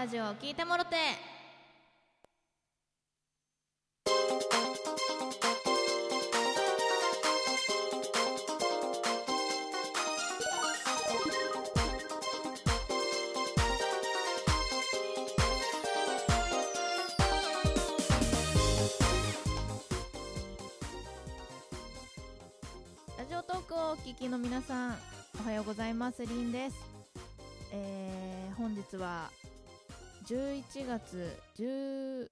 ラジオを聞いてもろてラジオトークをお聞きの皆さんおはようございます。りんです。えー、本日は11月13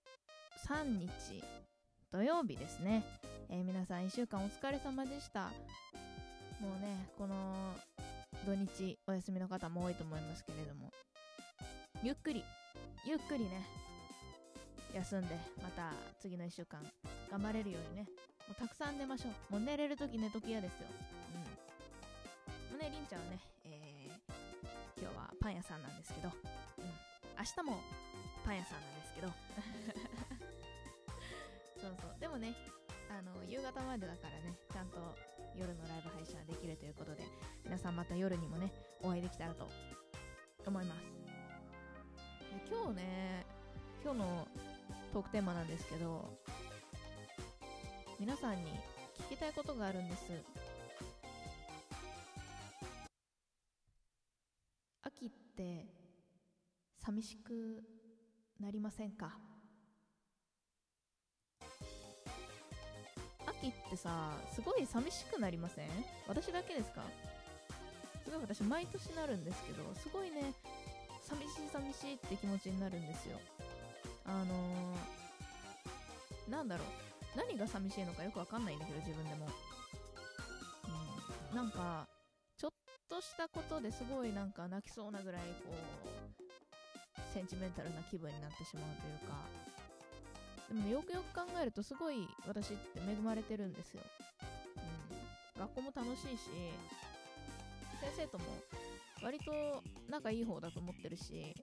日土曜日ですね、えー皆さん1週間お疲れ様でした。もうねこの土日お休みの方も多いと思いますけれども。ゆっくりゆっくりね休んでまた次の1週間頑張れるようにね。もうたくさん寝ましょう。もう寝れるとき寝とき嫌ですよ。うん。もうねりんちゃんはね、えー今日はパン屋さんなんですけど、明日もパン屋さんなんですけど。そうそう。でもねあの夕方までだからねちゃんと夜のライブ配信はできるということで皆さんまた夜にもねお会いできたらと思います。で今日ね今日のトークテーマなんですけど皆さんに聞きたいことがあるんです。秋って寂しくなりませんか？秋ってさすごい寂しくなりません？私だけですか？すごい私毎年なるんですけどすごいね寂しい寂しいって気持ちになるんですよ。あのー、なんだろう。何が寂しいのかよくわかんないんだけど自分でも、うん、なんかちょっとしたことですごいなんか泣きそうなぐらいこうセンチメンタルな気分になってしまうというかでもよくよく考えるとすごい私って恵まれてるんですよ、うん、学校も楽しいし先生とも割と仲いい方だと思ってるし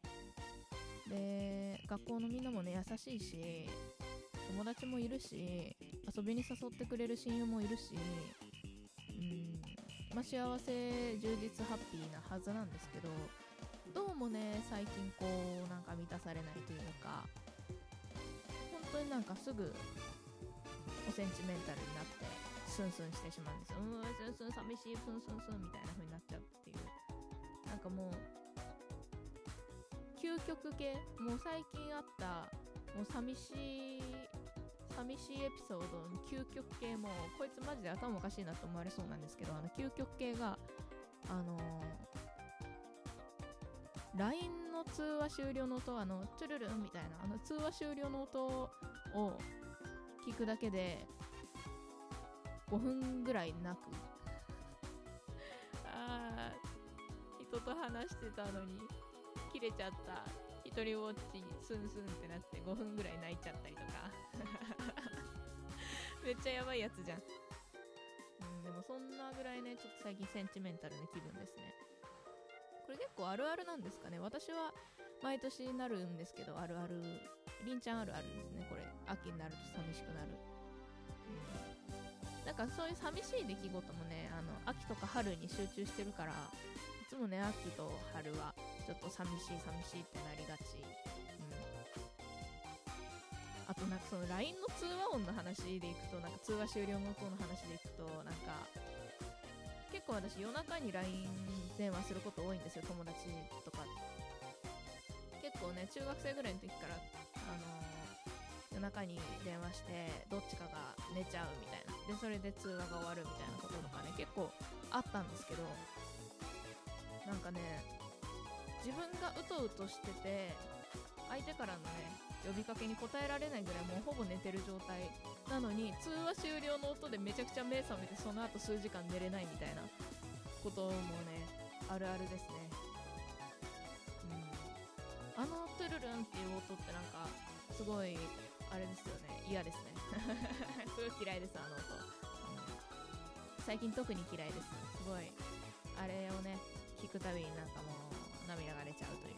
で学校のみんなもね優しいし友達もいるし遊びに誘ってくれる親友もいるしうん。まあ、幸せ充実ハッピーなはずなんですけどどうもね最近こうなんか満たされないというか本当になんかすぐおセンチメンタルになってスンスンしてしまうんですよ。うんスンスン寂しいスンスンスンみたいな風になっちゃうっていう。なんかもう究極系もう最近あったもう寂しい寂しいエピソードの究極系もこいつマジで頭おかしいなと思われそうなんですけどあの究極系があのー、LINE の通話終了の音あのチュルルンみたいなあの通話終了の音を聞くだけで5分ぐらい泣く。あー人と話してたのに切れちゃった。一人ウォッチスンスンってなって5分ぐらい泣いちゃったりとか。めっちゃやばいやつじゃん、うん、でもそんなぐらいねちょっと最近センチメンタルな気分ですね。これ結構あるあるなんですかね。私は毎年なるんですけどあるあるりんちゃんあるあるですね。これ秋になると寂しくなる、うん、なんかそういう寂しい出来事もねあの秋とか春に集中してるからいつもね秋と春はちょっと寂しい寂しいってなりがち、あとなんかその LINE の通話音の話でいくとなんか通話終了の音の話でいくとなんか結構私夜中に LINE 電話すること多いんですよ友達とか。結構ね中学生ぐらいの時からあのー、夜中に電話してどっちかが寝ちゃうみたいな。でそれで通話が終わるみたいなこととかね結構あったんですけどなんかね自分がうとうとしてて相手からのね呼びかけに答えられないぐらいもうほぼ寝てる状態なのに通話終了の音でめちゃくちゃ目覚めてその後数時間寝れないみたいな。こともねあるあるですね。うん。あのトゥルルンっていう音ってなんかすごいあれですよね。嫌ですね。すごい嫌いですあの音、うん、最近特に嫌いですすごいあれをね聞くたびになんかもう涙が出ちゃうという。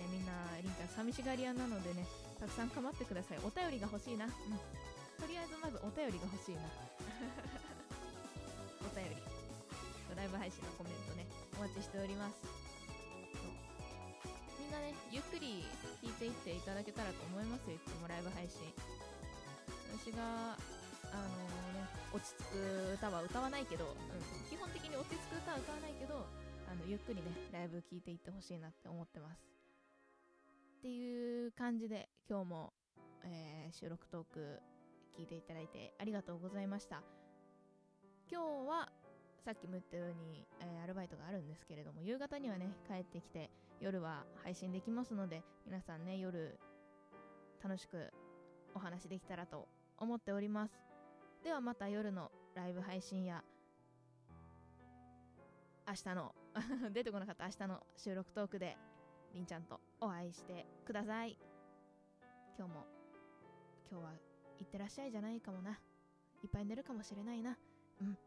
ねみんなりんちゃん寂しがり屋なのでねたくさん構ってください。お便りが欲しいな。うん。とりあえずまずお便りが欲しいな。ライブ配信のコメントねお待ちしております。みんなねゆっくり聴いていっていただけたらと思いますよいつもライブ配信。私があのね落ち着く歌は歌わないけど、うん、基本的に落ち着く歌は歌わないけどあのゆっくりねライブ聴いていってほしいなって思ってます。っていう感じで今日も、えー、収録トーク聞いていただいてありがとうございました。今日はさっきも言ったように、えー、アルバイトがあるんですけれども夕方にはね帰ってきて夜は配信できますので皆さんね夜楽しくお話できたらと思っております。ではまた夜のライブ配信や明日の 出てこなかった明日の収録トークでりんちゃんとお会いしてください。今日も今日は行ってらっしゃいじゃないかもな。いっぱい寝るかもしれないな。うん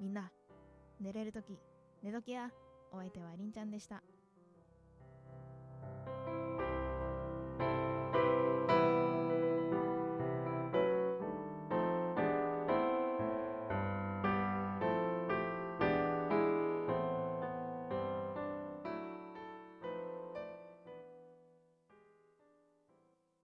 みんな寝れるとき寝ときやお相手はりんちゃんでした。